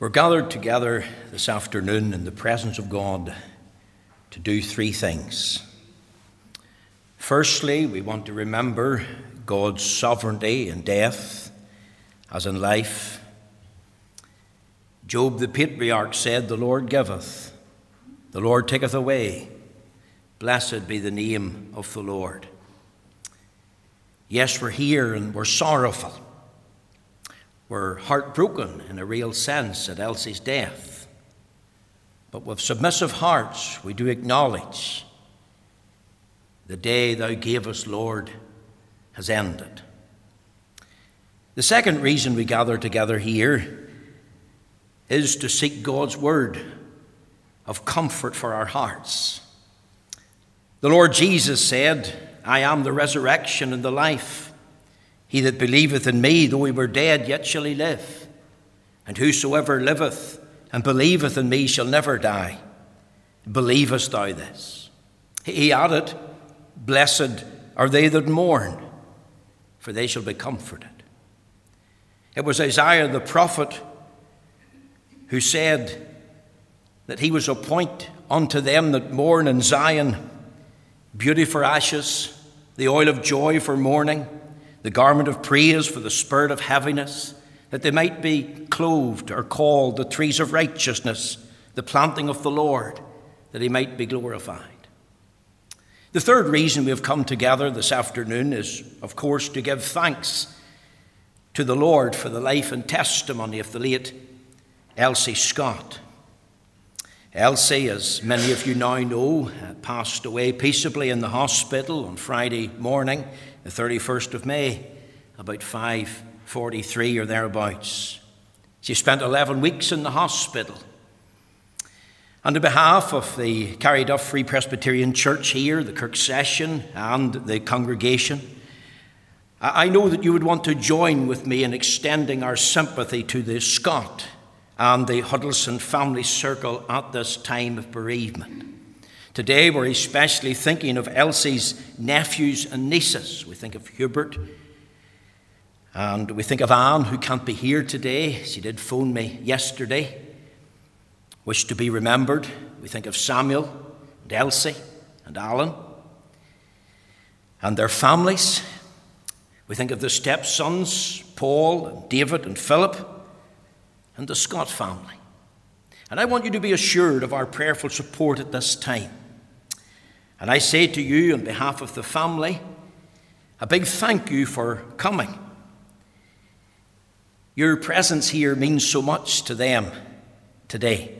We're gathered together this afternoon in the presence of God to do three things. Firstly, we want to remember God's sovereignty in death as in life. Job the patriarch said, The Lord giveth, the Lord taketh away. Blessed be the name of the Lord. Yes, we're here and we're sorrowful. We're heartbroken in a real sense at Elsie's death. But with submissive hearts, we do acknowledge the day thou gavest, Lord, has ended. The second reason we gather together here is to seek God's word of comfort for our hearts. The Lord Jesus said, I am the resurrection and the life. He that believeth in me, though he were dead, yet shall he live. And whosoever liveth and believeth in me shall never die. Believest thou this? He added, Blessed are they that mourn, for they shall be comforted. It was Isaiah the prophet who said that he was a point unto them that mourn in Zion, beauty for ashes, the oil of joy for mourning the garment of praise for the spirit of heaviness, that they might be clothed or called the trees of righteousness, the planting of the Lord, that he might be glorified. The third reason we have come together this afternoon is, of course, to give thanks to the Lord for the life and testimony of the late Elsie Scott. Elsie, as many of you now know, passed away peaceably in the hospital on Friday morning the 31st of May, about 5:43 or thereabouts. She spent 11 weeks in the hospital. On behalf of the Carryduff Free Presbyterian Church here, the Kirk Session, and the congregation, I know that you would want to join with me in extending our sympathy to the Scott and the Huddleston family circle at this time of bereavement. Today, we're especially thinking of Elsie's nephews and nieces. We think of Hubert, and we think of Anne, who can't be here today. She did phone me yesterday. Wish to be remembered. We think of Samuel and Elsie and Alan and their families. We think of the stepsons, Paul and David and Philip, and the Scott family. And I want you to be assured of our prayerful support at this time. And I say to you, on behalf of the family, a big thank you for coming. Your presence here means so much to them today.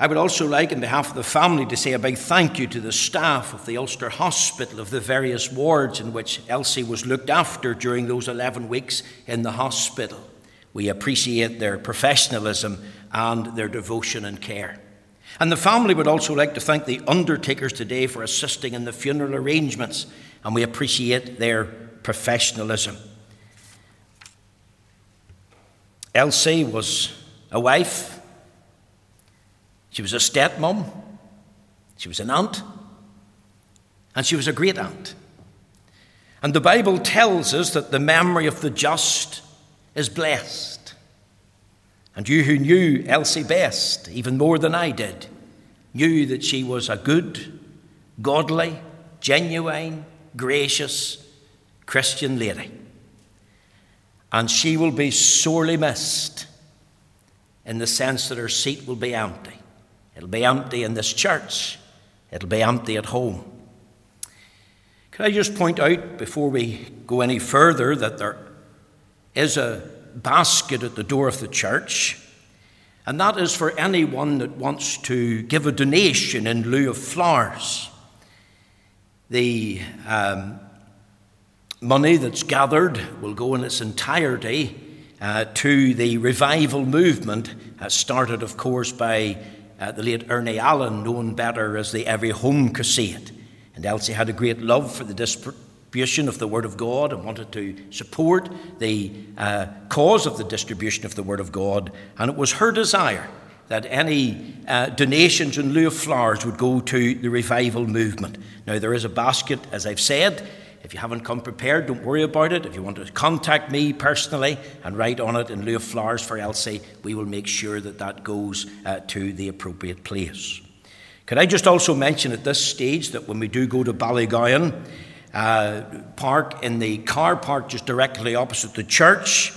I would also like, on behalf of the family, to say a big thank you to the staff of the Ulster Hospital, of the various wards in which Elsie was looked after during those 11 weeks in the hospital. We appreciate their professionalism and their devotion and care. And the family would also like to thank the undertakers today for assisting in the funeral arrangements, and we appreciate their professionalism. Elsie was a wife, she was a stepmom, she was an aunt, and she was a great aunt. And the Bible tells us that the memory of the just is blessed. And you who knew Elsie best, even more than I did, knew that she was a good, godly, genuine, gracious Christian lady. And she will be sorely missed in the sense that her seat will be empty. It'll be empty in this church, it'll be empty at home. Can I just point out before we go any further that there is a basket at the door of the church, and that is for anyone that wants to give a donation in lieu of flowers. The um, money that's gathered will go in its entirety uh, to the revival movement, uh, started, of course, by uh, the late Ernie Allen, known better as the Every Home Crusade. And Elsie had a great love for the distribution of the Word of God and wanted to support the uh, cause of the distribution of the Word of God. And it was her desire that any uh, donations in lieu of flowers would go to the revival movement. Now, there is a basket, as I've said, If you haven't come prepared, don't worry about it. If you want to contact me personally and write on it in lieu of flowers for Elsie, we will make sure that that goes uh, to the appropriate place. Could I just also mention at this stage that when we do go to Ballygowan, uh, park in the car park just directly opposite the church,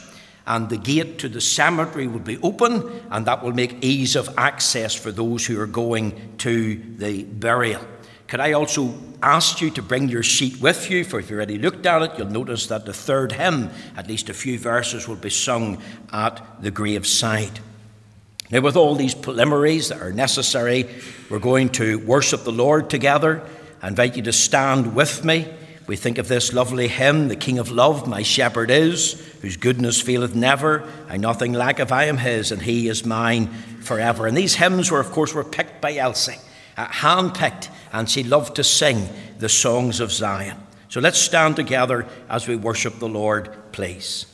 and the gate to the cemetery will be open, and that will make ease of access for those who are going to the burial. Could I also ask you to bring your sheet with you? For if you've already looked at it, you'll notice that the third hymn, at least a few verses, will be sung at the graveside. Now, with all these preliminaries that are necessary, we're going to worship the Lord together. I invite you to stand with me. We think of this lovely hymn, The King of Love, my shepherd is, whose goodness faileth never. I nothing lack if I am his, and he is mine forever. And these hymns were, of course, were picked by Elsie, uh, handpicked and she loved to sing the songs of Zion. So let's stand together as we worship the Lord, please.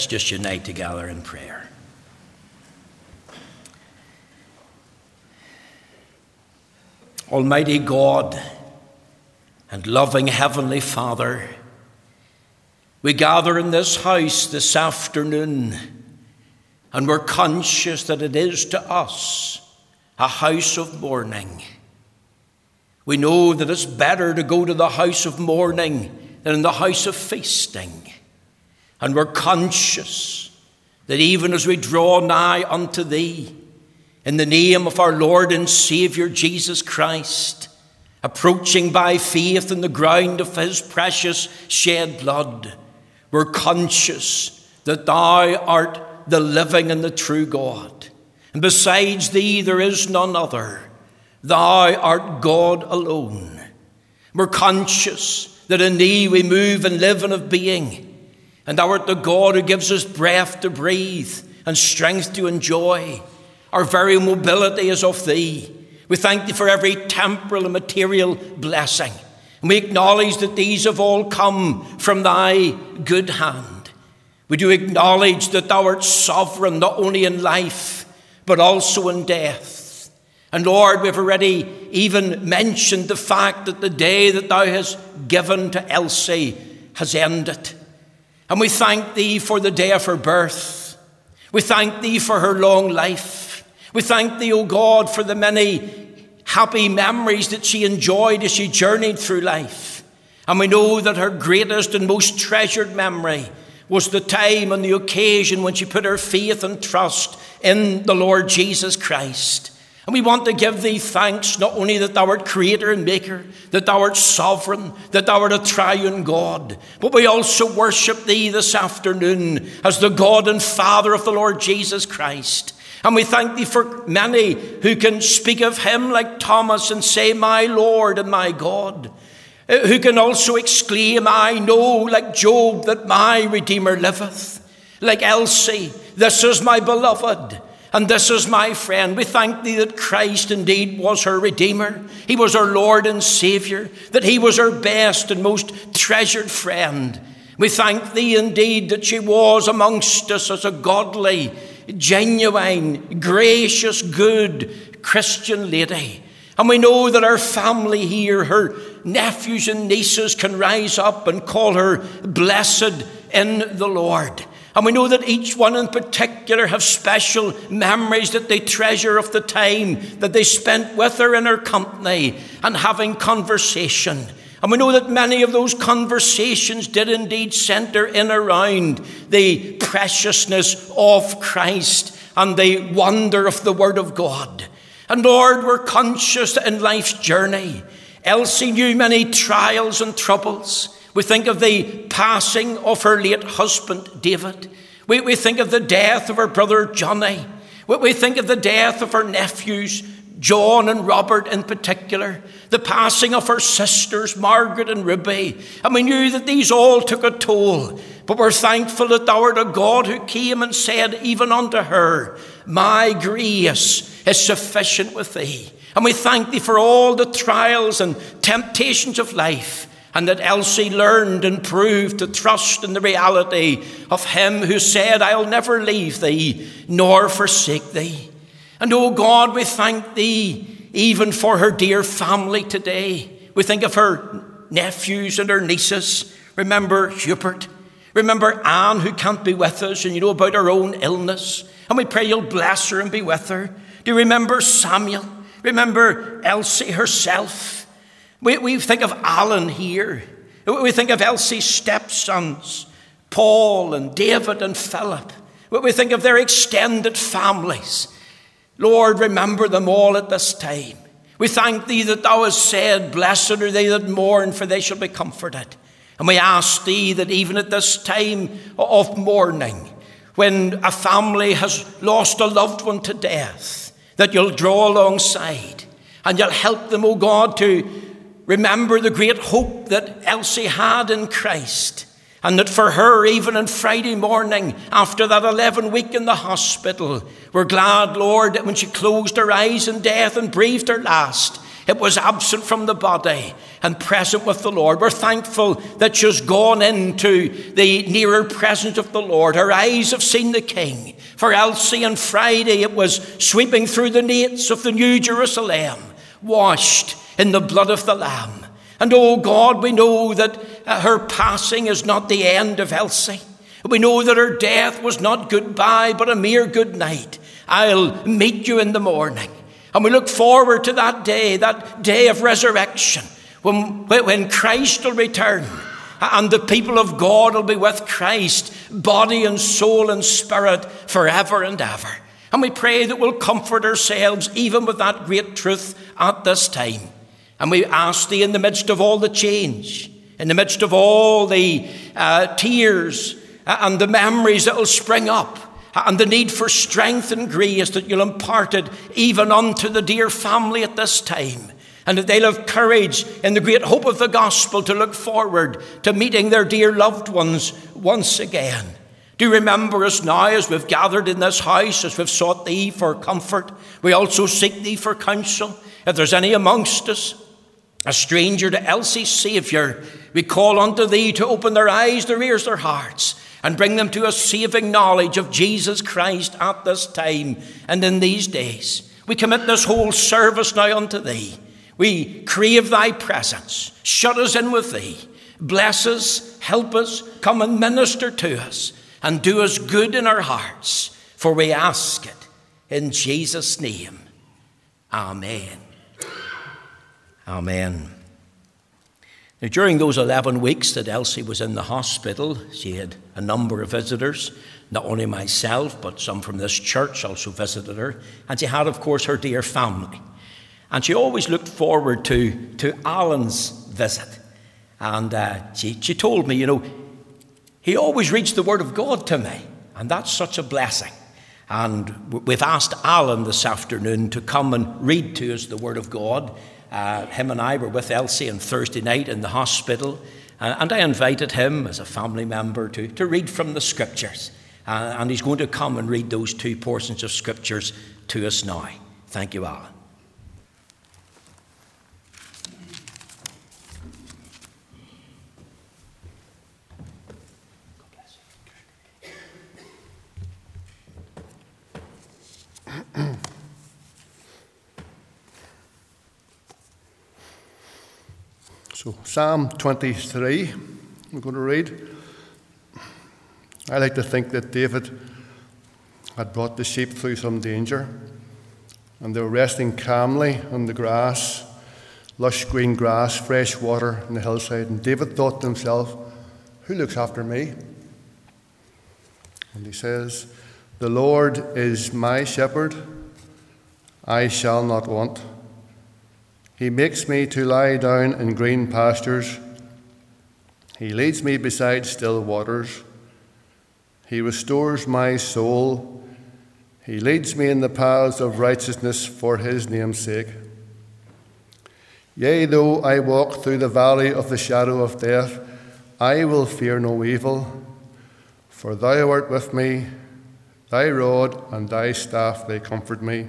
Let's just unite together in prayer. Almighty God and loving Heavenly Father, we gather in this house this afternoon and we're conscious that it is to us a house of mourning. We know that it's better to go to the house of mourning than in the house of feasting. And we're conscious that even as we draw nigh unto Thee, in the name of our Lord and Saviour Jesus Christ, approaching by faith in the ground of His precious shed blood, we're conscious that Thou art the living and the true God. And besides Thee, there is none other. Thou art God alone. We're conscious that in Thee we move and live and have being, and Thou art the God who gives us breath to breathe and strength to enjoy. Our very mobility is of Thee. We thank Thee for every temporal and material blessing. And we acknowledge that these have all come from Thy good hand. We do acknowledge that Thou art sovereign not only in life, but also in death. And Lord, we've already even mentioned the fact that the day that Thou hast given to Elsie has ended. And we thank Thee for the day of her birth. We thank Thee for her long life. We thank Thee, O God, for the many happy memories that she enjoyed as she journeyed through life. And we know that her greatest and most treasured memory was the time and the occasion when she put her faith and trust in the Lord Jesus Christ. And we want to give thee thanks not only that thou art creator and maker, that thou art sovereign, that thou art a triune God, but we also worship thee this afternoon as the God and Father of the Lord Jesus Christ. And we thank thee for many who can speak of him like Thomas and say, My Lord and my God. Uh, who can also exclaim, I know, like Job, that my Redeemer liveth. Like Elsie, this is my beloved. And this is my friend. We thank thee that Christ indeed was her Redeemer. He was her Lord and Saviour, that he was her best and most treasured friend. We thank thee indeed that she was amongst us as a godly genuine, gracious, good Christian lady. And we know that our family here, her nephews and nieces, can rise up and call her blessed in the Lord. And we know that each one in particular have special memories that they treasure of the time that they spent with her in her company and having conversation. And we know that many of those conversations did indeed center in around the preciousness of Christ and the wonder of the Word of God. And Lord, we're conscious in life's journey. Elsie knew many trials and troubles. We think of the passing of her late husband, David. We, we think of the death of her brother, Johnny. We, we think of the death of her nephews, John and Robert in particular, the passing of her sisters, Margaret and Ruby. And we knew that these all took a toll. But we're thankful that thou art a God who came and said, even unto her, My grace is sufficient with thee. And we thank thee for all the trials and temptations of life, and that Elsie learned and proved to trust in the reality of him who said, I'll never leave thee nor forsake thee. And oh God, we thank thee even for her dear family today. We think of her nephews and her nieces. Remember Hubert. Remember Anne, who can't be with us, and you know about her own illness. And we pray you'll bless her and be with her. Do you remember Samuel? Remember Elsie herself? We, we think of Alan here. We think of Elsie's stepsons, Paul and David and Philip. We think of their extended families. Lord, remember them all at this time. We thank thee that thou hast said, Blessed are they that mourn, for they shall be comforted. And we ask thee that even at this time of mourning, when a family has lost a loved one to death, that you'll draw alongside and you'll help them, O God, to remember the great hope that Elsie had in Christ and that for her, even on Friday morning, after that 11 week in the hospital, we're glad, Lord, that when she closed her eyes in death and breathed her last, it was absent from the body and present with the Lord. We're thankful that she's gone into the nearer presence of the Lord. Her eyes have seen the King. For Elsie on Friday, it was sweeping through the gates of the New Jerusalem, washed in the blood of the Lamb. And oh God, we know that uh, her passing is not the end of Elsie. We know that her death was not goodbye, but a mere good night. I'll meet you in the morning. And we look forward to that day, that day of resurrection, when, when Christ will return and the people of God will be with Christ, body and soul and spirit, forever and ever. And we pray that we'll comfort ourselves even with that great truth at this time. And we ask thee in the midst of all the change, in the midst of all the uh, tears uh, and the memories that will spring up and the need for strength and grace that you'll impart it even unto the dear family at this time. And that they'll have courage in the great hope of the gospel to look forward to meeting their dear loved ones once again. Do remember us now as we've gathered in this house, as we've sought thee for comfort. We also seek thee for counsel. If there's any amongst us, a stranger to Elsie's Saviour, we call unto thee to open their eyes, their ears, their hearts, and bring them to a saving knowledge of Jesus Christ at this time and in these days. We commit this whole service now unto thee. We crave thy presence. Shut us in with thee. Bless us, help us, come and minister to us, and do us good in our hearts. For we ask it in Jesus' name. Amen. Amen. Now, during those 11 weeks that Elsie was in the hospital, she had a number of visitors. Not only myself, but some from this church also visited her. And she had, of course, her dear family. And she always looked forward to, to Alan's visit. And uh, she, she told me, you know, he always reads the Word of God to me. And that's such a blessing. And we've asked Alan this afternoon to come and read to us the Word of God. Uh, him and I were with Elsie on Thursday night in the hospital, uh, and I invited him as a family member to, to read from the Scriptures. Uh, and he's going to come and read those two portions of Scriptures to us now. Thank you, Alan. So, Psalm 23, we're going to read. I like to think that David had brought the sheep through some danger, and they were resting calmly on the grass, lush green grass, fresh water on the hillside. And David thought to himself, Who looks after me? And he says, The Lord is my shepherd, I shall not want. He makes me to lie down in green pastures. He leads me beside still waters. He restores my soul. He leads me in the paths of righteousness for his name's sake. Yea, though I walk through the valley of the shadow of death, I will fear no evil, for thou art with me, thy rod and thy staff, they comfort me.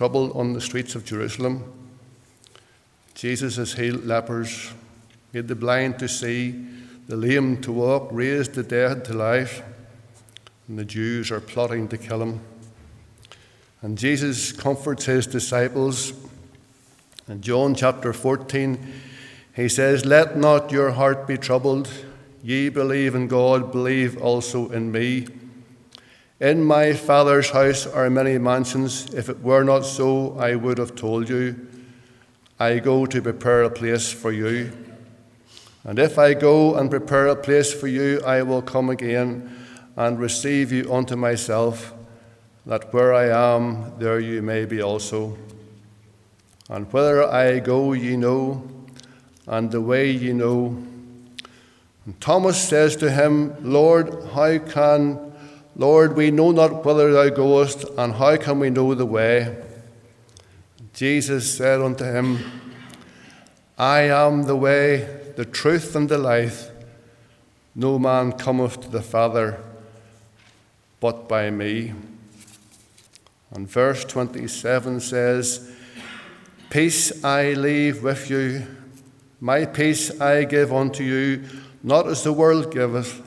trouble on the streets of Jerusalem. Jesus has healed lepers, made the blind to see, the lame to walk, raised the dead to life, and the Jews are plotting to kill him. And Jesus comforts his disciples. In John chapter 14, he says, Let not your heart be troubled. Ye believe in God, believe also in me. In my Father's house are many mansions. If it were not so, I would have told you. I go to prepare a place for you. And if I go and prepare a place for you, I will come again and receive you unto myself, that where I am, there you may be also. And whither I go, ye know, and the way ye know. And Thomas says to him, Lord, how can Lord, we know not whither thou goest, and how can we know the way? Jesus said unto him, I am the way, the truth, and the life. No man cometh to the Father but by me. And verse 27 says, Peace I leave with you, my peace I give unto you, not as the world giveth,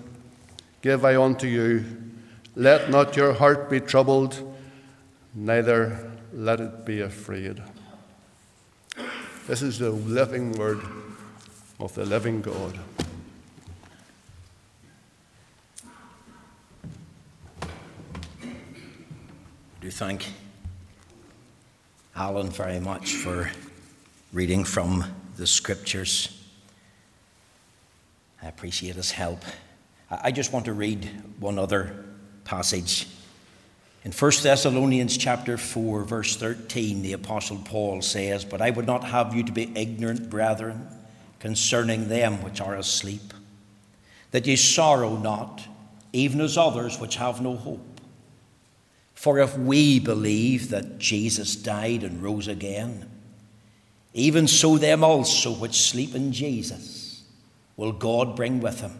give I unto you. Let not your heart be troubled, neither let it be afraid. This is the living word of the living God. do thank Alan very much for reading from the scriptures. I appreciate his help. I just want to read one other passage. In 1 Thessalonians chapter 4 verse 13 the apostle Paul says, "But I would not have you to be ignorant, brethren, concerning them which are asleep, that ye sorrow not, even as others which have no hope." For if we believe that Jesus died and rose again, even so them also which sleep in Jesus will God bring with him.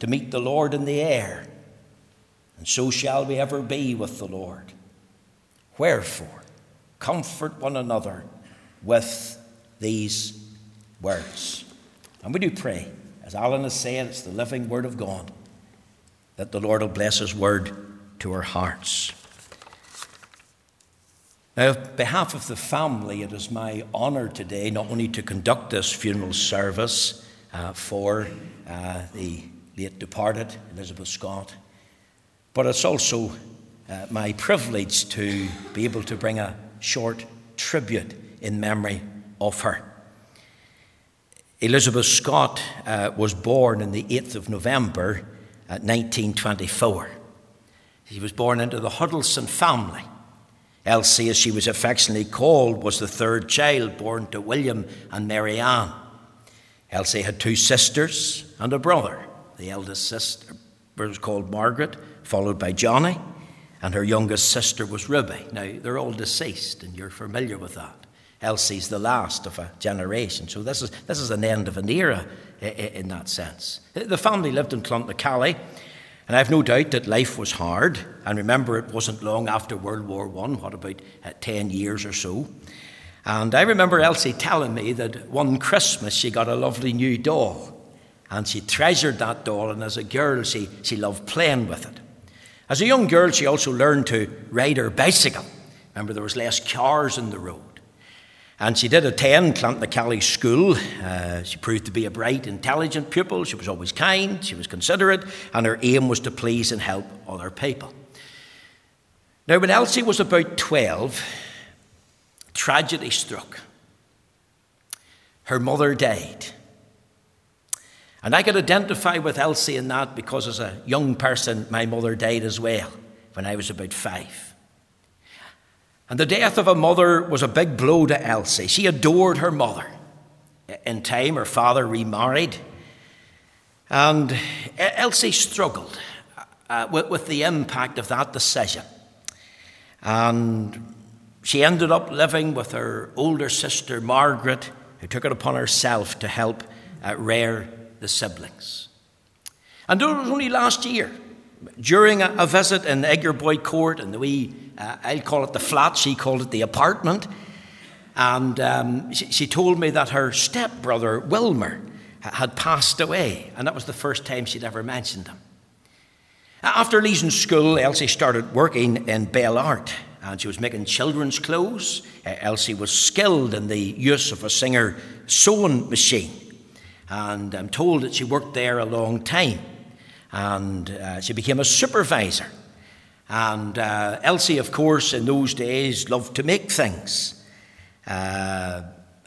to meet the Lord in the air. And so shall we ever be with the Lord. Wherefore, comfort one another with these words. And we do pray, as Alan is saying, it's the living word of God, that the Lord will bless his word to our hearts. Now, on behalf of the family, it is my honour today not only to conduct this funeral service uh, for uh, the late departed Elizabeth Scott, but it's also uh, my privilege to be able to bring a short tribute in memory of her. Elizabeth Scott uh, was born on the 8th of November 1924. She was born into the Huddleston family. Elsie, as she was affectionately called, was the third child born to William and Mary Ann. Elsie had two sisters and a brother. The eldest sister was called Margaret, followed by Johnny, and her youngest sister was Ruby. Now, they're all deceased, and you're familiar with that. Elsie's the last of a generation, so this is, this is an end of an era in that sense. The family lived in Clonmacally. And I've no doubt that life was hard. And remember, it wasn't long after World War I, what about uh, 10 years or so. And I remember Elsie telling me that one Christmas she got a lovely new doll. And she treasured that doll, and as a girl, she, she loved playing with it. As a young girl, she also learned to ride her bicycle. Remember, there was less cars in the road. And she did attend Clonmacally School. Uh, she proved to be a bright, intelligent pupil. She was always kind, she was considerate, and her aim was to please and help other people. Now, when Elsie was about 12, tragedy struck. Her mother died. And I could identify with Elsie in that because as a young person, my mother died as well when I was about five. And the death of a mother was a big blow to Elsie. She adored her mother. In time, her father remarried. And Elsie struggled uh, with, with the impact of that decision. And she ended up living with her older sister, Margaret, who took it upon herself to help uh, rear the siblings. And it was only last year, during a, visit in Eggerboy Court and the wee uh, I'll call it the flat, she called it the apartment. And um, she, she, told me that her stepbrother, Wilmer, had passed away, and that was the first time she'd ever mentioned him. After leaving school, Elsie started working in Bell Art, and she was making children's clothes. Uh, Elsie was skilled in the use of a Singer sewing machine, and I'm told that she worked there a long time, and uh, she became a supervisor. And uh, Elsie, of course, in those days loved to make things. Uh,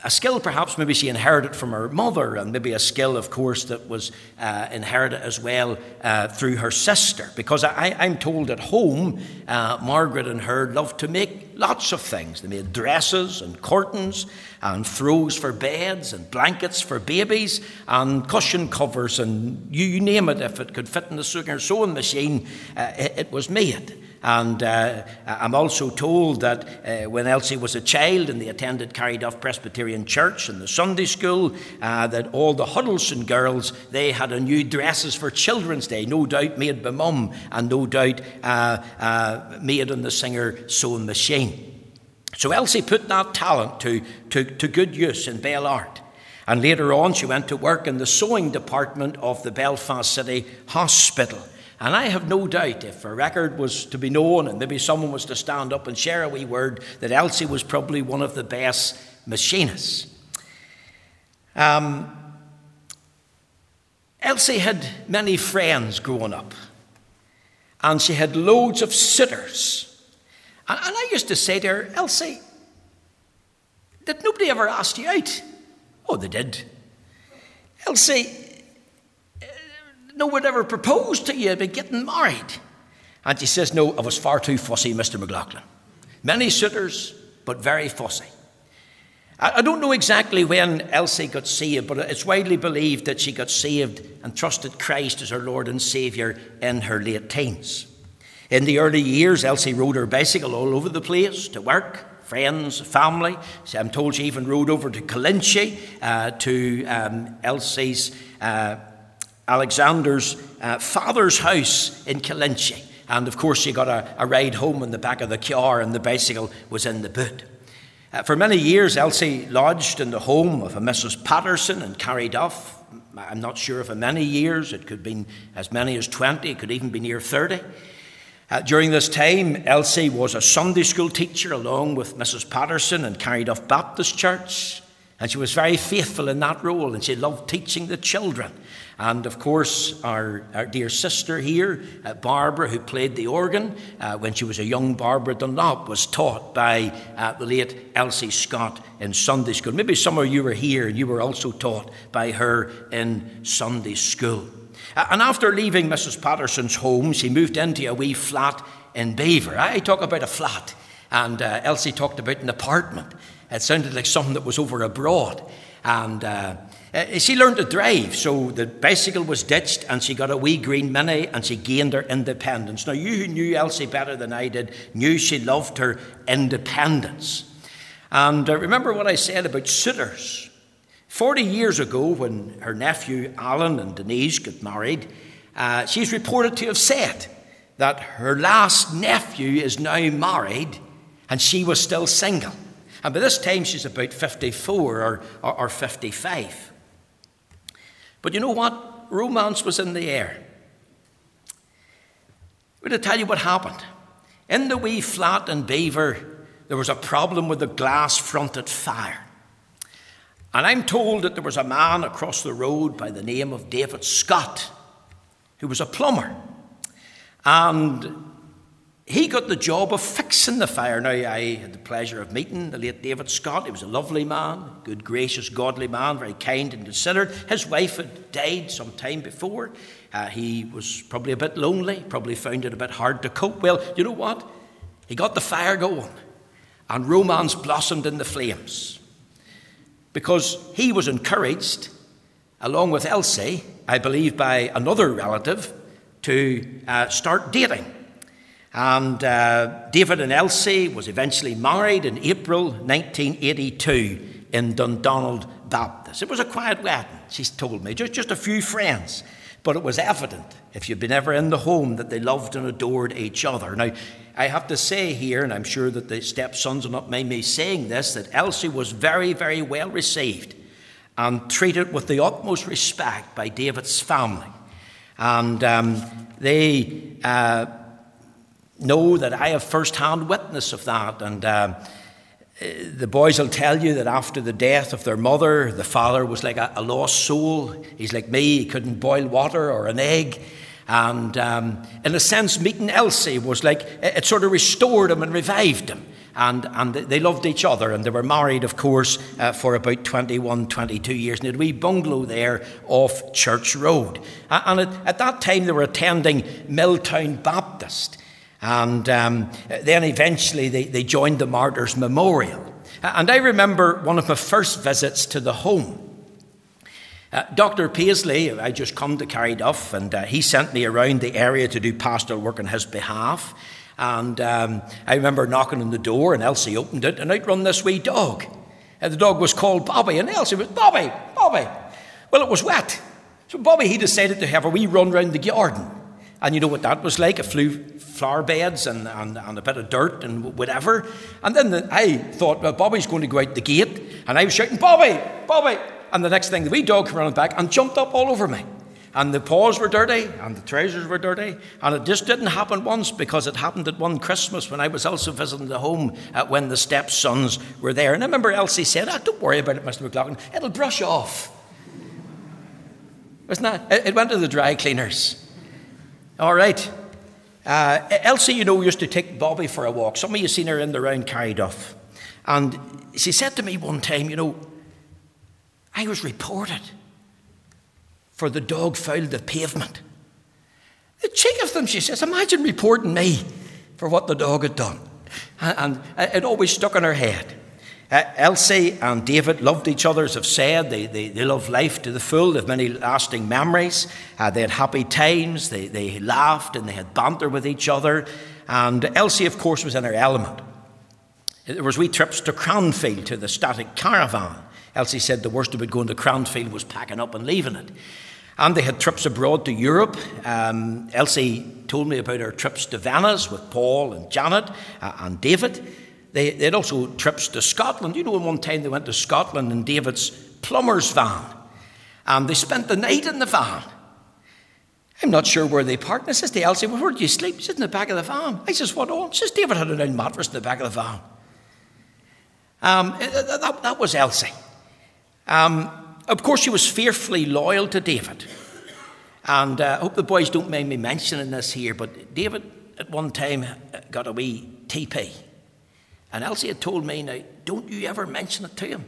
a skill perhaps maybe she inherited from her mother, and maybe a skill, of course, that was uh, inherited as well uh, through her sister. Because I, am told at home, uh, Margaret and her loved to make lots of things. They made dresses and curtains and throws for beds and blankets for babies and cushion covers and you, you name it. If it could fit in the sewing machine, uh, it, it was made. And uh, I'm also told that uh, when Elsie was a child and they attended Carryduff Presbyterian Church and the Sunday school, uh, that all the Huddleston girls, they had a new dresses for Children's Day, no doubt made by mum and no doubt made on the Singer sewing machine. So Elsie put that talent to, to, to good use in Belle Art. And later on, she went to work in the sewing department of the Belfast City Hospital. And I have no doubt if a record was to be known and maybe someone was to stand up and share a wee word, that Elsie was probably one of the best machinists. Um, Elsie had many friends growing up, and she had loads of sitters. And, and I used to say to her, Elsie, did nobody ever ask you out? Oh, they did. Elsie, no one ever proposed to you about getting married. And she says, No, I was far too fussy, Mr. McLaughlin. Many suitors, but very fussy. I don't know exactly when Elsie got saved, but it's widely believed that she got saved and trusted Christ as her Lord and Saviour in her late teens. In the early years, Elsie rode her bicycle all over the place to work, friends, family. I'm told she even rode over to Killinchy uh, to um, Elsie's, uh, Alexander's uh, father's house in Killinchy. And of course, she got a, a, ride home in the back of the car, and the bicycle was in the boot. Uh, for many years, Elsie lodged in the home of a Mrs. Patterson and Carryduff. I'm not sure if many years, it could have been as many as 20, it could even be near 30. Uh, during this time, Elsie was a Sunday school teacher along with Mrs. Patterson and Carryduff Baptist Church. And she was very faithful in that role, and she loved teaching the children. And of course, our, our dear sister here, uh, Barbara, who played the organ uh, when she was a young Barbara Dunlop, was taught by uh, the late Elsie Scott in Sunday school. Maybe some of you were here and you were also taught by her in Sunday school. And after leaving Mrs. Patterson's home, she moved into a wee flat in Belvoir. I talk about a flat, and uh, Elsie talked about an apartment. It sounded like something that was over abroad. And uh, she learned to drive, so the bicycle was ditched, and she got a wee green mini, and she gained her independence. Now, you who knew Elsie better than I did knew she loved her independence. And uh, remember what I said about suitors. Forty years ago, when her nephew Alan and Denise got married, uh, she's reported to have said that her last nephew is now married and she was still single. And by this time, she's about 54 or, or, or 55. But you know what? Romance was in the air. I'm going to tell you what happened. In the wee flat in Belvoir, there was a problem with the glass fronted fire. And I'm told that there was a man across the road by the name of David Scott who was a plumber. And he got the job of fixing the fire. Now, I had the pleasure of meeting the late David Scott. He was a lovely man, good, gracious, godly man, very kind and considerate. His wife had died some time before. Uh, he was probably a bit lonely, probably found it a bit hard to cope. Well, you know what? He got the fire going, and romance blossomed in the flames because he was encouraged, along with Elsie, I believe, by another relative, to uh, start dating. And uh, David and Elsie was eventually married in April 1982 in Dundonald Baptist. It was a quiet wedding, she's told me, just, just a few friends. But it was evident, if you'd been ever in the home, that they loved and adored each other. Now, I have to say here, and I'm sure that the stepsons will not mind me saying this, that Elsie was very, very well received and treated with the utmost respect by David's family. And um, they uh, know that I have first hand witness of that. And uh, the boys will tell you that after the death of their mother, the father was like a, a lost soul. He's like me, he couldn't boil water or an egg. And um, in a sense, meeting Elsie was like it sort of restored him and revived him. And, and they loved each other, and they were married, of course, uh, for about 21, 22 years. And a wee bungalow there off Church Road. And at, at that time, they were attending Milltown Baptist. And um, then eventually they, they joined the Martyrs Memorial. And I remember one of my first visits to the home. Uh, Dr. Paisley, I just come to Carryduff, and uh, he sent me around the area to do pastoral work on his behalf. And um, I remember knocking on the door, and Elsie opened it, and out run this wee dog. And the dog was called Bobby, and Elsie was, Bobby, Bobby. Well, it was wet. So Bobby, he decided to have a wee run round the garden. And you know what that was like? A few flower beds and, and, and a bit of dirt and whatever. And then the, I thought, well, Bobby's going to go out the gate. And I was shouting, Bobby, Bobby. And the next thing, the wee dog came running back and jumped up all over me. And the paws were dirty and the trousers were dirty. And it just didn't happen once because it happened at one Christmas when I was also visiting the home when the stepsons were there. And I remember Elsie said, oh, Don't worry about it, Mr. McLaughlin, it'll brush off. Wasn't that? It went to the dry cleaners. All right. Uh, Elsie, you know, used to take Bobby for a walk. Some of you seen her in the round Carryduff. And she said to me one time, you know, I was reported for the dog fouled the pavement. The cheek of them, she says, imagine reporting me for what the dog had done. And it always stuck in her head. Elsie and David loved each other, as I've said. They, they, they loved life to the full. They have many lasting memories. Uh, they had happy times. They, they laughed and they had banter with each other. And Elsie, of course, was in her element. There was wee trips to Cranfield to the static caravan. Elsie said the worst about going to Cranfield was packing up and leaving it. And they had trips abroad to Europe. Um, Elsie told me about her trips to Venice with Paul and Janet uh, and David. They, they had also trips to Scotland. You know, one time they went to Scotland in David's plumber's van. And they spent the night in the van. I'm not sure where they parked. I says to Elsie, well, where did you sleep? She in the back of the van. I says, what on? She says, David had a nice mattress in the back of the van. Um, that, that was Elsie. Um, of course, she was fearfully loyal to David. And uh, I hope the boys don't mind me mentioning this here, but David at one time got a wee TP. And Elsie had told me, now, don't you ever mention it to him.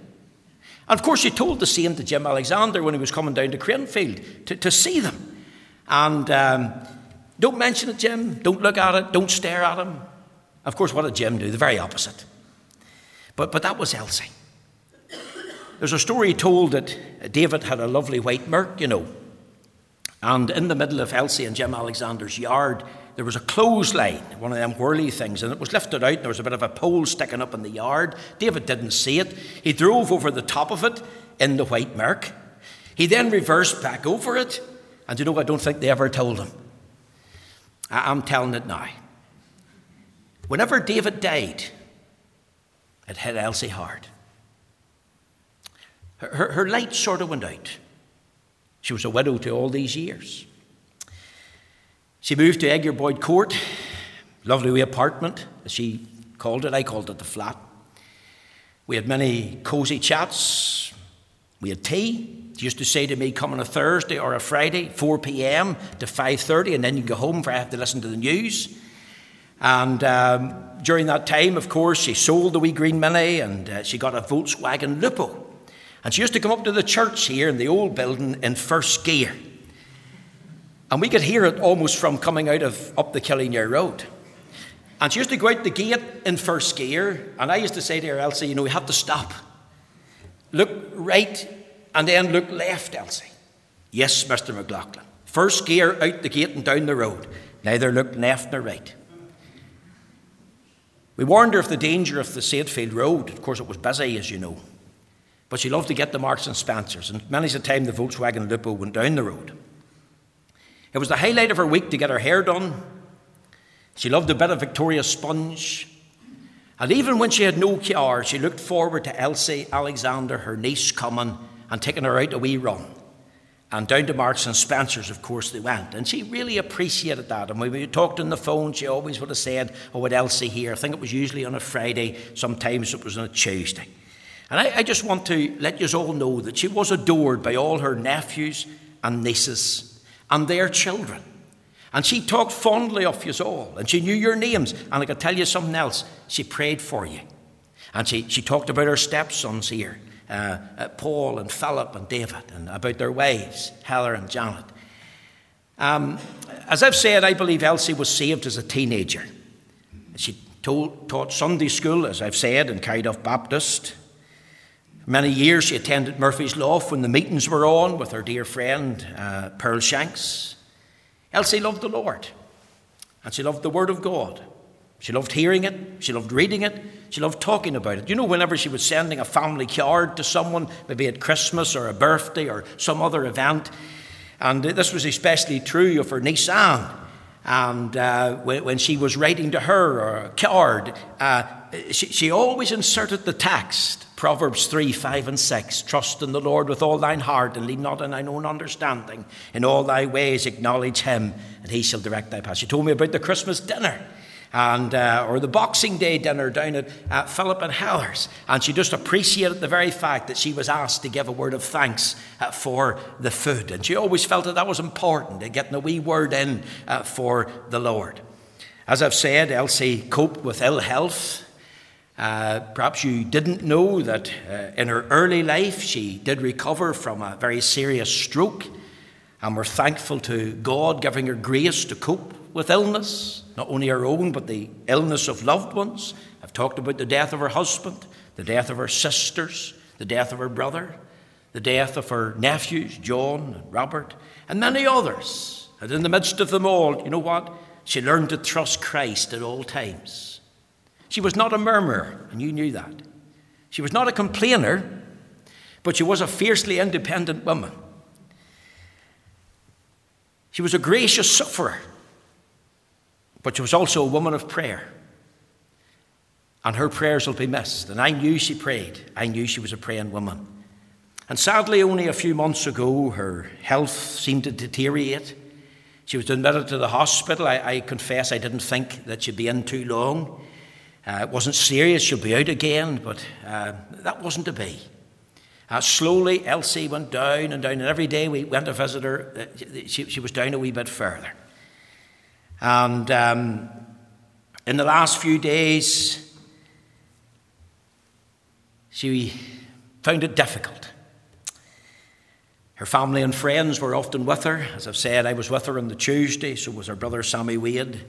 And of course, she told the same to Jim Alexander when he was coming down to Cranfield to, to see them. And um, don't mention it, Jim. Don't look at it. Don't stare at him. Of course, what did Jim do? The very opposite. But, but that was Elsie. There's a story told that David had a lovely white Merc, you know. And in the middle of Elsie and Jim Alexander's yard, there was a clothesline, one of them whirly things, and it was lifted out, and there was a bit of a pole sticking up in the yard. David didn't see it. He drove over the top of it in the white Merc. He then reversed back over it, and you know, I don't think they ever told him. I'm telling it now. Whenever David died, it hit Elsie hard. Her, her light sort of went out. She was a widow to all these years. She moved to Edgar Boyd Court, lovely wee apartment, as she called it. I called it the flat. We had many cosy chats. We had tea. She used to say to me, come on a Thursday or a Friday, 4 p.m. to 5.30, and then you go home for I have to listen to the news. And um, during that time, of course, she sold the wee green Mini and uh, she got a Volkswagen Lupo. And she used to come up to the church here in the old building in first gear. And we could hear it almost from coming out of up the Killinure Road. And she used to go out the gate in first gear, and I used to say to her, Elsie, you know, we have to stop. Look right and then look left, Elsie. Yes, Mr. McLaughlin. First gear out the gate and down the road. Neither look left nor right. We warned her of the danger of the Saintfield Road. Of course, it was busy, as you know. But she loved to get the Marks and Spencers, and many's the time the Volkswagen Lupo went down the road. It was the highlight of her week to get her hair done. She loved a bit of Victoria sponge. And even when she had no car, she looked forward to Elsie Alexander, her niece, coming and taking her out a wee run. And down to Marks and Spencer's, of course, they went. And she really appreciated that. And when we talked on the phone, she always would have said, Oh, with Elsie here. I think it was usually on a Friday, sometimes it was on a Tuesday. And I, I just want to let you all know that she was adored by all her nephews and nieces and their children. And she talked fondly of you all, and she knew your names. And I can tell you something else she prayed for you. And she, she talked about her stepsons here uh, uh, Paul and Philip and David, and about their wives, Heather and Janet. Um, as I've said, I believe Elsie was saved as a teenager. She told, taught Sunday school, as I've said, in Carryduff Baptist. Many years she attended Murphy's Loft when the meetings were on with her dear friend uh, Pearl Shanks. Elsie loved the Lord and she loved the Word of God. She loved hearing it, she loved reading it, she loved talking about it. You know, whenever she was sending a family card to someone, maybe at Christmas or a birthday or some other event, and this was especially true of her niece Anne. And uh, when, she was writing to her a card, uh, she, she always inserted the text Proverbs 3 5 and 6 Trust in the Lord with all thine heart and lean not on thine own understanding. In all thy ways acknowledge him, and he shall direct thy path. She told me about the Christmas dinner and uh, or the Boxing Day dinner down at uh, Philip and Heather's, and she just appreciated the very fact that she was asked to give a word of thanks uh, for the food, and she always felt that that was important, uh, getting a wee word in uh, for the Lord. As I've said, Elsie coped with ill health. Uh, perhaps you didn't know that in her early life she did recover from a very serious stroke, and we're thankful to God giving her grace to cope with illness, not only her own, but the illness of loved ones. I've talked about the death of her husband, the death of her sisters, the death of her brother, the death of her nephews, John and Robert, and many others. And in the midst of them all, you know what? She learned to trust Christ at all times. She was not a murmurer, and you knew that. She was not a complainer, but she was a fiercely independent woman. She was a gracious sufferer. But she was also a woman of prayer. And her prayers will be missed. And I knew she prayed. I knew she was a praying woman. And sadly, only a few months ago, her health seemed to deteriorate. She was admitted to the hospital. I, I confess I didn't think that she'd be in too long. Uh, it wasn't serious, she'll be out again, but uh, that wasn't to be. Uh, slowly, Elsie went down and down, and every day we went to visit her, uh, she, she was down a wee bit further. And um, in the last few days, she found it difficult. Her family and friends were often with her. As I've said, I was with her on the Tuesday, so was her brother Sammy Wade.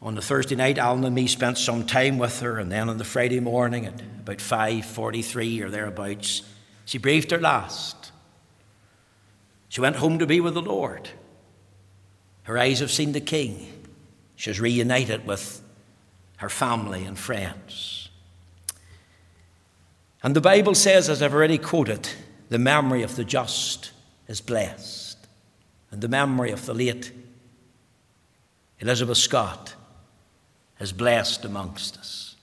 On the Thursday night, Alan and me spent some time with her, and then on the Friday morning at about 5.43 or thereabouts, she breathed her last. She went home to be with the Lord. Her eyes have seen the King. She's reunited with her family and friends. And the Bible says, as I've already quoted, the memory of the just is blessed. And the memory of the late Elizabeth Scott is blessed amongst us.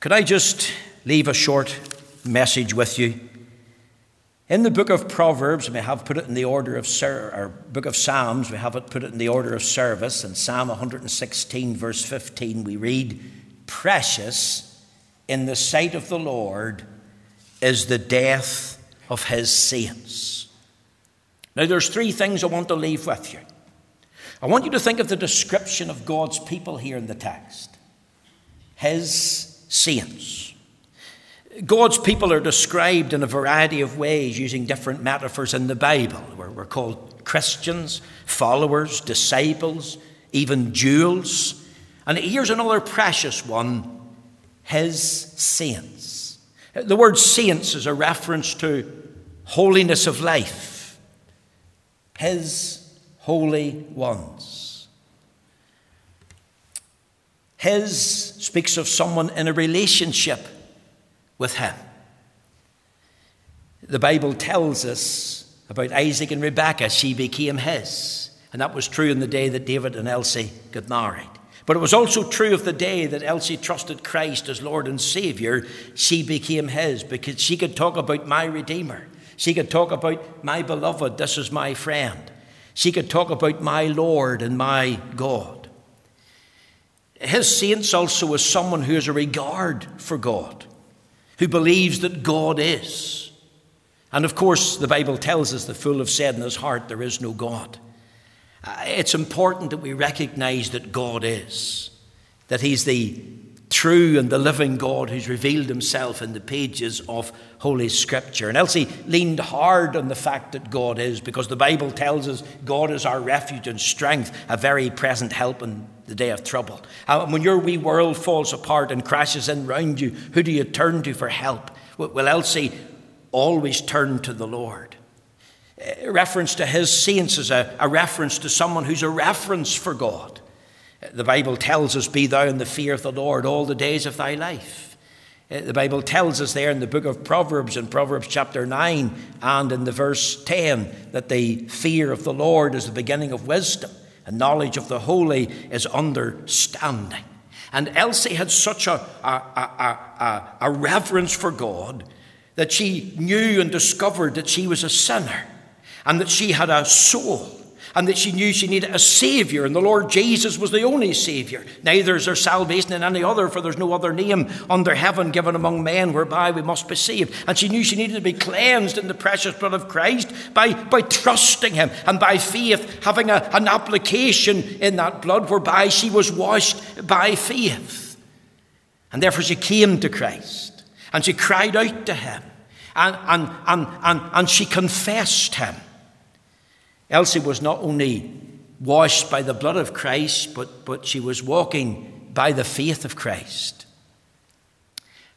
Could I just leave a short message with you in the book of Proverbs, we have put it in the order of, ser- or book of Psalms, we have it put it in the order of service. In Psalm 116, verse 15, we read, Precious in the sight of the Lord is the death of his saints. Now, there's three things I want to leave with you. I want you to think of the description of God's people here in the text His saints. God's people are described in a variety of ways using different metaphors in the Bible. We're, we're called Christians, followers, disciples, even jewels. And here's another precious one His saints. The word saints is a reference to holiness of life. His holy ones. His speaks of someone in a relationship with him. The Bible tells us about Isaac and Rebekah, she became his. And that was true in the day that David and Elsie got married. But it was also true of the day that Elsie trusted Christ as Lord and Savior, she became his because she could talk about my Redeemer. She could talk about my beloved, this is my friend. She could talk about my Lord and my God. His saints also was someone who has a regard for God who believes that God is. And of course, the Bible tells us the fool have said in his heart, There is no God. Uh, it's important that we recognize that God is, that He's the true and the living God who's revealed Himself in the pages of Holy Scripture. And Elsie leaned hard on the fact that God is, because the Bible tells us God is our refuge and strength, a very present help in the day of trouble. And when your wee world falls apart and crashes in round you, who do you turn to for help? Well, Elsie always turned to the Lord. A reference to his saints is a, a reference to someone who's a reference for God. The Bible tells us, Be thou in the fear of the Lord all the days of thy life. The Bible tells us there in the book of Proverbs, in Proverbs chapter 9 and in the verse 10, that the fear of the Lord is the beginning of wisdom, knowledge of the holy is understanding. And Elsie had such a, a, a, a, reverence for God that she knew and discovered that she was a sinner and that she had a soul and that she knew she needed a Saviour, and the Lord Jesus was the only Saviour. Neither is there salvation in any other, for there's no other name under heaven given among men whereby we must be saved. And she knew she needed to be cleansed in the precious blood of Christ by, by trusting Him and by faith, having a, an application in that blood whereby she was washed by faith. And therefore she came to Christ and she cried out to Him and, and, and, and, and she confessed Him. Elsie was not only washed by the blood of Christ, but, but she was walking by the faith of Christ.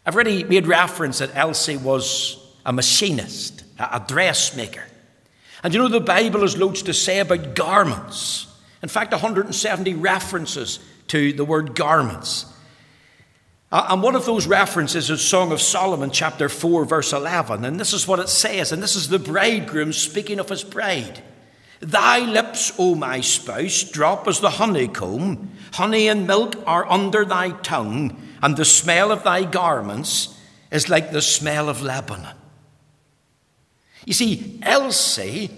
I've already made reference that Elsie was a machinist, a dressmaker. And you know, the Bible has loads to say about garments. In fact, 170 references to the word garments. And one of those references is Song of Solomon, chapter 4, verse 11. And this is what it says. And this is the bridegroom speaking of his bride. Thy lips, O my spouse, drop as the honeycomb. Honey and milk are under thy tongue, and the smell of thy garments is like the smell of Lebanon. You see, Elsie,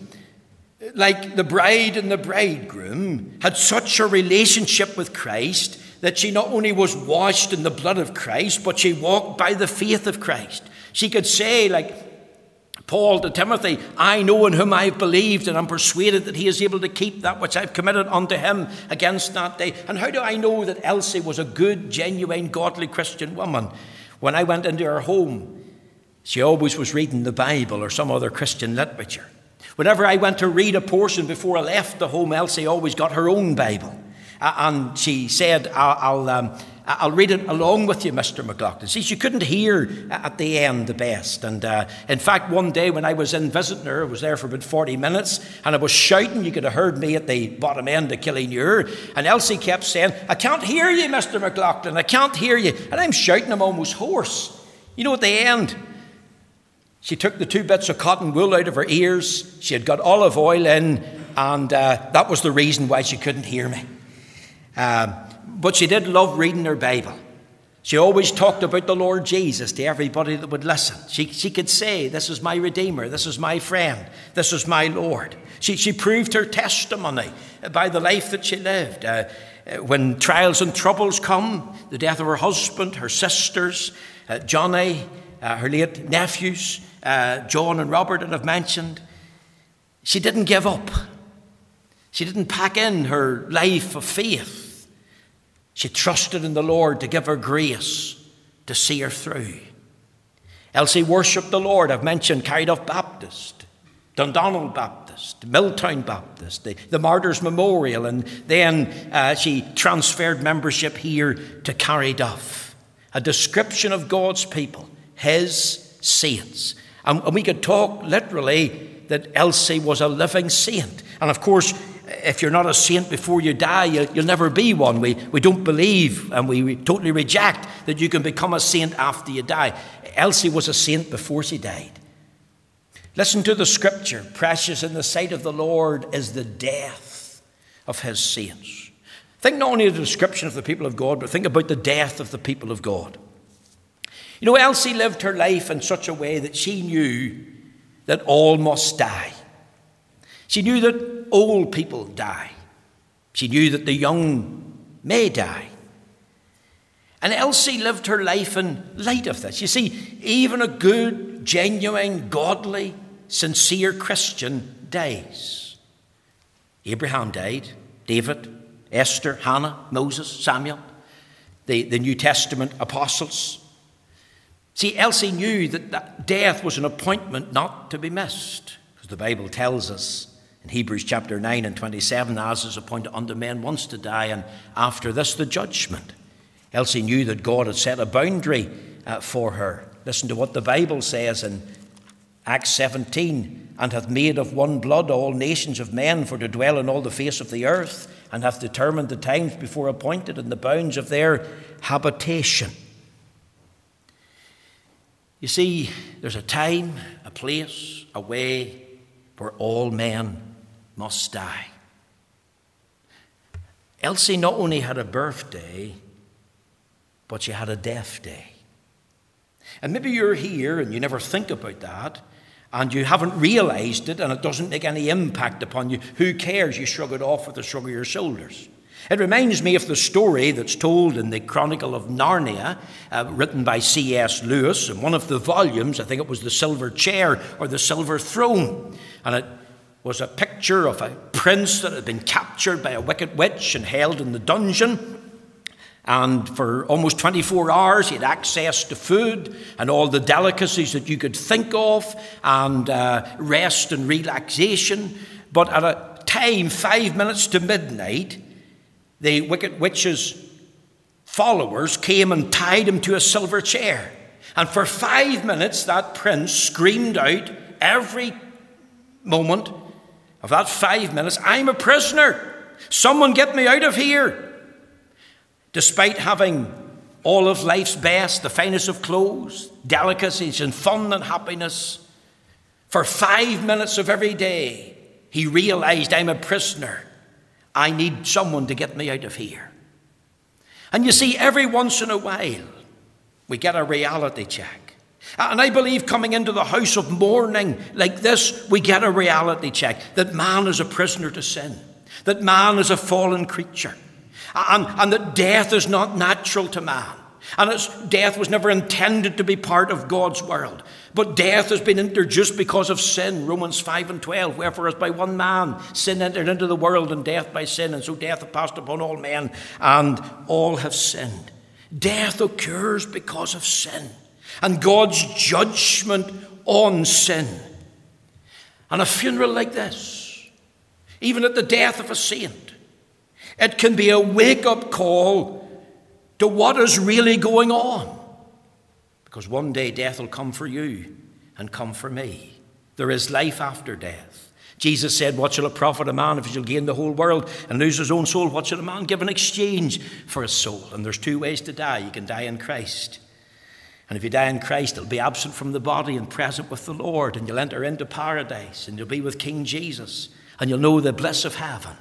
like the bride and the bridegroom, had such a relationship with Christ that she not only was washed in the blood of Christ, but she walked by the faith of Christ. She could say, like Paul to Timothy, I know in whom I've believed, and I'm persuaded that he is able to keep that which I've committed unto him against that day. And how do I know that Elsie was a good, genuine, godly Christian woman? When I went into her home, she always was reading the Bible or some other Christian literature. Whenever I went to read a portion before I left the home, Elsie always got her own Bible. and she said, I'll, I'll um, I'll read it along with you, Mr. McLaughlin. See, she couldn't hear at the end the best. And uh, in fact, one day when I was in visiting her, I was there for about 40 minutes, and I was shouting. You could have heard me at the bottom end of Killinure. And Elsie kept saying, I can't hear you, Mr. McLaughlin. I can't hear you. And I'm shouting, I'm almost hoarse. You know, at the end, she took the two bits of cotton wool out of her ears. She had got olive oil in, and uh, that was the reason why she couldn't hear me. Um, but she did love reading her Bible. She always talked about the Lord Jesus to everybody that would listen. She, she could say, This is my Redeemer, this is my friend, this is my Lord. She, she proved her testimony by the life that she lived. Uh, when trials and troubles come, the death of her husband, her sisters, uh, Johnny, uh, her late nephews, uh, John and Robert that I've mentioned, she didn't give up. She didn't pack in her life of faith. She trusted in the Lord to give her grace to see her through. Elsie worshipped the Lord. I've mentioned Carryduff Baptist, Dundonald Baptist, Milltown Baptist, the, the Martyrs Memorial, and then uh, she transferred membership here to Carryduff. A description of God's people, His saints. And, and we could talk literally that Elsie was a living saint. And of course, if you're not a saint before you die, you'll, you'll never be one. We, we don't believe and we, we totally reject that you can become a saint after you die. Elsie was a saint before she died. Listen to the scripture precious in the sight of the Lord is the death of his saints. Think not only of the description of the people of God, but think about the death of the people of God. You know, Elsie lived her life in such a way that she knew that all must die. She knew that old people die. She knew that the young may die. And Elsie lived her life in light of this. You see, even a good, genuine, godly, sincere Christian dies. Abraham died, David, Esther, Hannah, Moses, Samuel, the, the New Testament apostles. See, Elsie knew that, that death was an appointment not to be missed, because the Bible tells us in Hebrews chapter 9 and 27, as is appointed unto men once to die, and after this the judgment. Elsie knew that God had set a boundary uh, for her. Listen to what the Bible says in Acts 17, and hath made of one blood all nations of men for to dwell in all the face of the earth, and hath determined the times before appointed and the bounds of their habitation. You see, there's a time, a place, a way where all men must die. Elsie not only had a birthday, but she had a death day. And maybe you're here and you never think about that, and you haven't realized it, and it doesn't make any impact upon you. Who cares? You shrug it off with a shrug of your shoulders. It reminds me of the story that's told in the Chronicle of Narnia, uh, written by C.S. Lewis. In one of the volumes, I think it was The Silver Chair or The Silver Throne. And it was a picture of a prince that had been captured by a wicked witch and held in the dungeon. And for almost 24 hours, he had access to food and all the delicacies that you could think of, and uh, rest and relaxation. But at a time, five minutes to midnight, the wicked witch's followers came and tied him to a silver chair. And for five minutes, that prince screamed out every moment of that five minutes I'm a prisoner. Someone get me out of here. Despite having all of life's best, the finest of clothes, delicacies, and fun and happiness, for five minutes of every day, he realized I'm a prisoner. I need someone to get me out of here. And you see, every once in a while, we get a reality check. Uh, and I believe coming into the house of mourning like this, we get a reality check that man is a prisoner to sin, that man is a fallen creature, uh, and, and that death is not natural to man. And death was never intended to be part of God's world. But death has been introduced because of sin. Romans 5 and 12. Wherefore, as by one man sin entered into the world, and death by sin, and so death hath passed upon all men, and all have sinned. Death occurs because of sin, and God's judgment on sin. And a funeral like this, even at the death of a saint, it can be a wake up call to what is really going on. Because one day death will come for you and come for me. There is life after death. Jesus said, What shall it profit a man if he shall gain the whole world and lose his own soul? What shall a man give in exchange for his soul? And there's two ways to die. You can die in Christ. And if you die in Christ, it'll be absent from the body and present with the Lord, and you'll enter into paradise, and you'll be with King Jesus, and you'll know the bliss of heaven.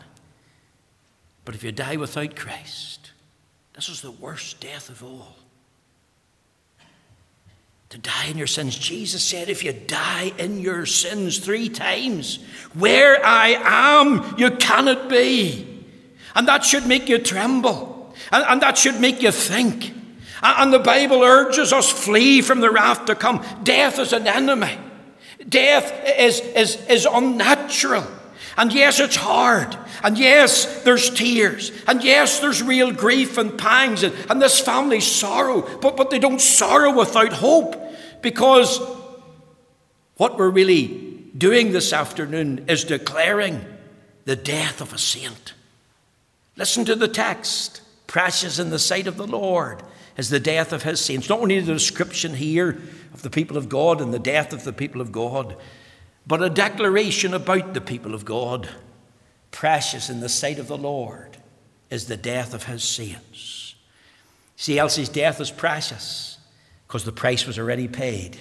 But if you die without Christ, this is the worst death of all. To die in your sins. Jesus said, if you die in your sins three times, where I am, you cannot be. And that should make you tremble. And, and that should make you think. And, the Bible urges us flee from the wrath to come. Death is an enemy. Death is, is, is unnatural. And yes, it's hard. And yes, there's tears. And yes, there's real grief and pangs and, and this family's sorrow. But, but they don't sorrow without hope because what we're really doing this afternoon is declaring the death of a saint. Listen to the text. Precious in the sight of the Lord is the death of his saints. Not only the description here of the people of God and the death of the people of God, but a declaration about the people of God. Precious in the sight of the Lord is the death of his saints. See, Elsie's death is precious because the price was already paid.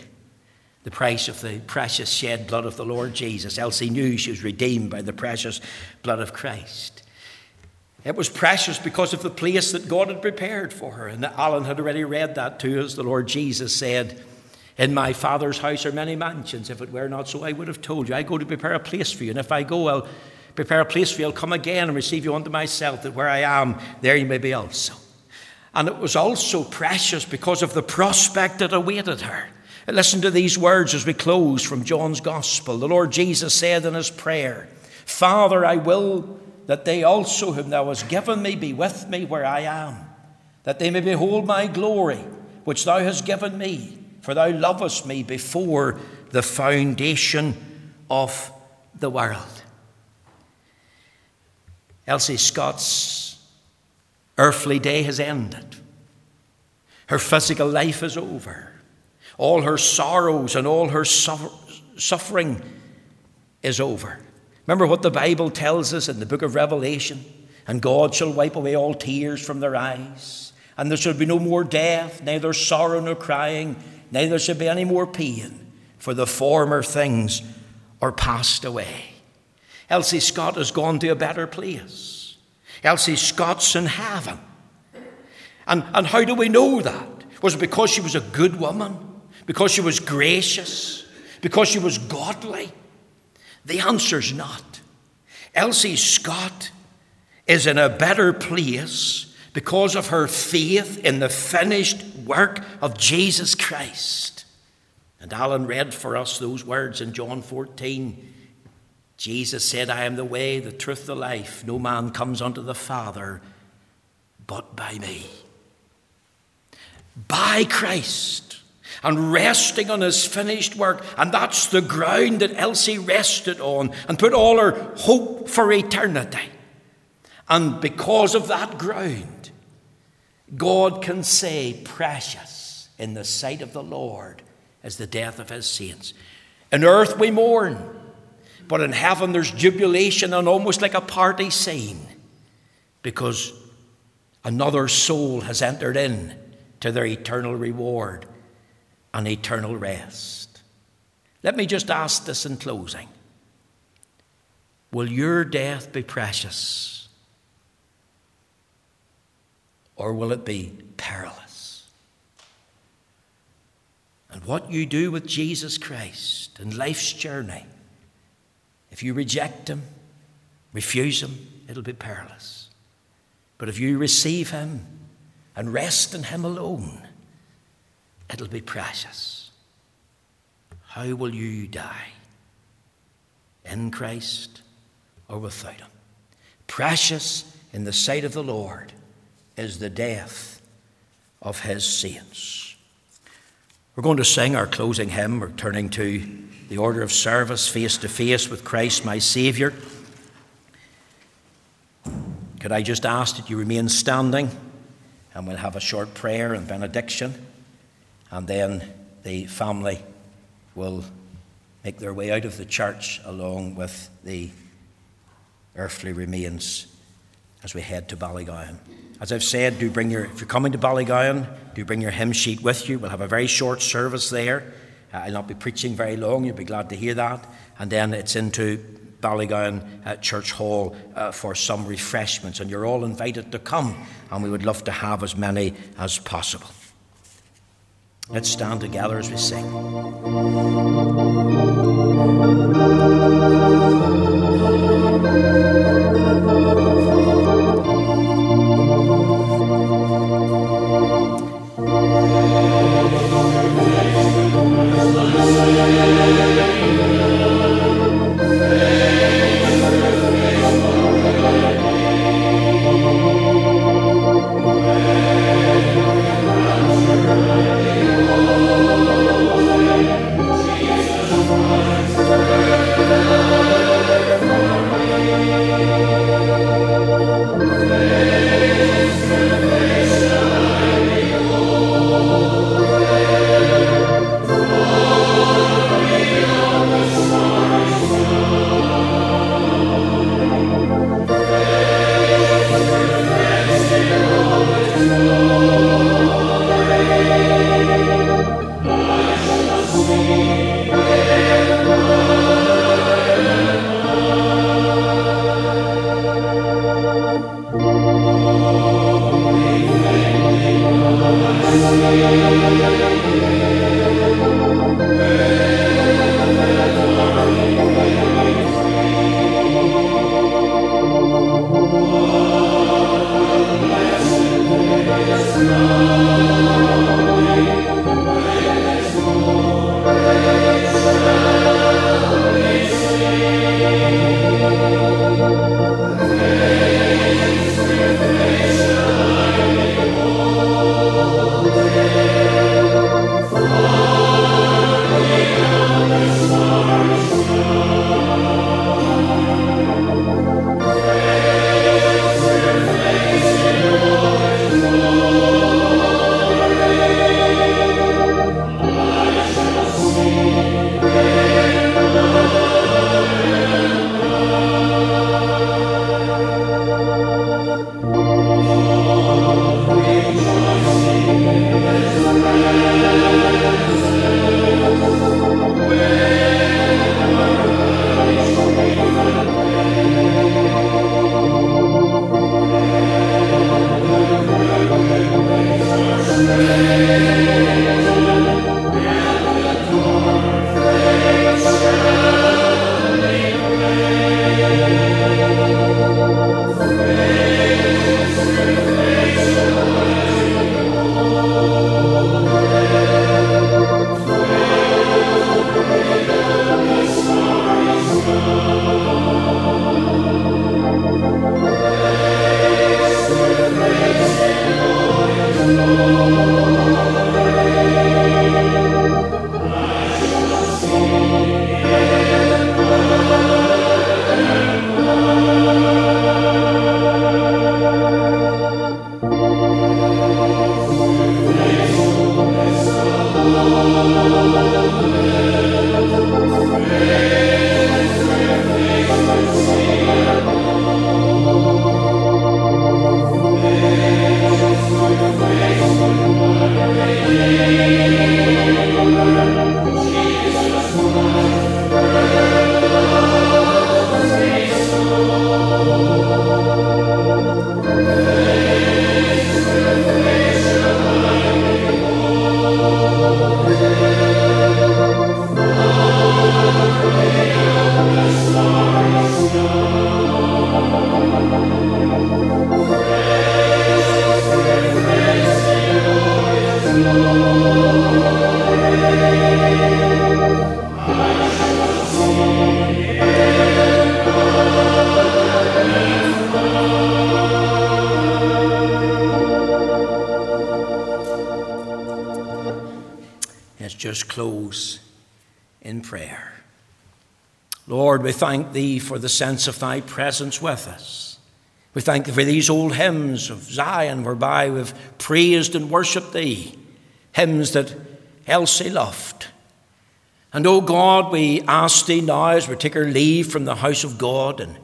The price of the precious shed blood of the Lord Jesus. Elsie knew she was redeemed by the precious blood of Christ. It was precious because of the place that God had prepared for her. And Alan had already read that to us. The Lord Jesus said, In my Father's house are many mansions. If it were not so, I would have told you. I go to prepare a place for you. And if I go, I'll prepare a place for you. I'll come again and receive you unto myself, that where I am, there you may be also. And it was also precious because of the prospect that awaited her. Listen to these words as we close from John's Gospel. The Lord Jesus said in his prayer, Father, I will that they also, whom thou hast given me, be with me where I am, that they may behold my glory, which thou hast given me, for thou lovest me before the foundation of the world. Elsie Scott's earthly day has ended. Her physical life is over. All her sorrows and all her suffering is over. Remember what the Bible tells us in the book of Revelation? And God shall wipe away all tears from their eyes, and there shall be no more death, neither sorrow nor crying, neither shall be any more pain, for the former things are passed away. Elsie Scott has gone to a better place. Elsie Scott's in heaven. And, and how do we know that? Was it because she was a good woman? Because she was gracious? Because she was godly? The answer's not. Elsie Scott is in a better place because of her faith in the finished work of Jesus Christ. And Alan read for us those words in John 14. Jesus said, I am the way, the truth, the life. No man comes unto the Father but by me. By Christ and resting on his finished work. And that's the ground that Elsie rested on and put all her hope for eternity. And because of that ground, God can say, Precious in the sight of the Lord is the death of his saints. In earth we mourn but in heaven, there's jubilation and almost like a party scene because another soul has entered in to their eternal reward and eternal rest. Let me just ask this in closing Will your death be precious? Or will it be perilous? And what you do with Jesus Christ in life's journey if you reject Him, refuse Him, it'll be perilous. But if you receive Him and rest in Him alone, it'll be precious. How will you die? In Christ or without Him? Precious in the sight of the Lord is the death of His saints. We're going to sing our closing hymn. We're turning to the order of service face to face with Christ, my Saviour. Could I just ask that you remain standing and we'll have a short prayer and benediction, and then the family will make their way out of the church along with the earthly remains as we head to Ballygowan. As I've said, do bring your, if you're coming to Ballygowan, do bring your hymn sheet with you. We'll have a very short service there. Uh, I'll not be preaching very long, you'll be glad to hear that. And then it's into Ballygowan uh, Church Hall uh, for some refreshments. And you're all invited to come, and we would love to have as many as possible. Let's stand together as we sing. In prayer. Lord, we thank Thee for the sense of Thy presence with us. We thank Thee for these old hymns of Zion whereby we've praised and worshipped Thee, hymns that Elsie loved. And, O oh God, we ask Thee now as we take our leave from the house of God and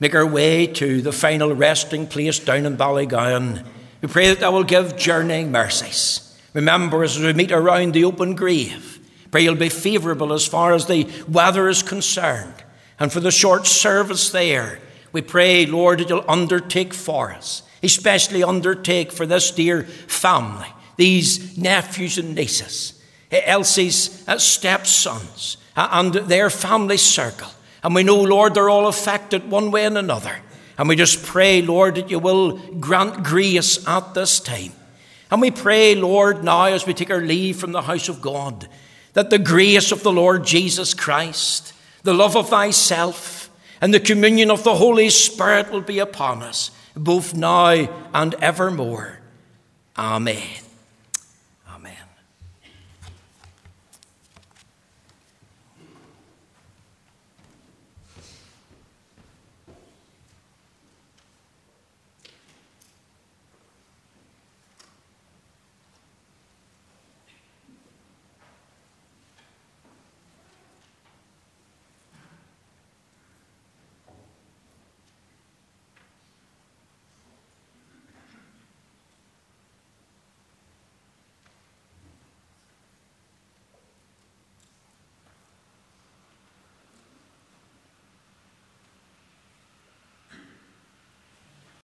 make our way to the final resting place down in Ballygowan, we pray that Thou will give journeying mercies. Remember as we meet around the open grave, Pray you'll be favourable as far as the weather is concerned. And for the short service there, we pray, Lord, that you'll undertake for us, especially undertake for this dear family, these nephews and nieces, Elsie's uh, stepsons, uh, and their family circle. And we know, Lord, they're all affected one way and another. And we just pray, Lord, that you will grant grace at this time. And we pray, Lord, now as we take our leave from the house of God, that the grace of the Lord Jesus Christ, the love of thyself, and the communion of the Holy Spirit will be upon us, both now and evermore. Amen.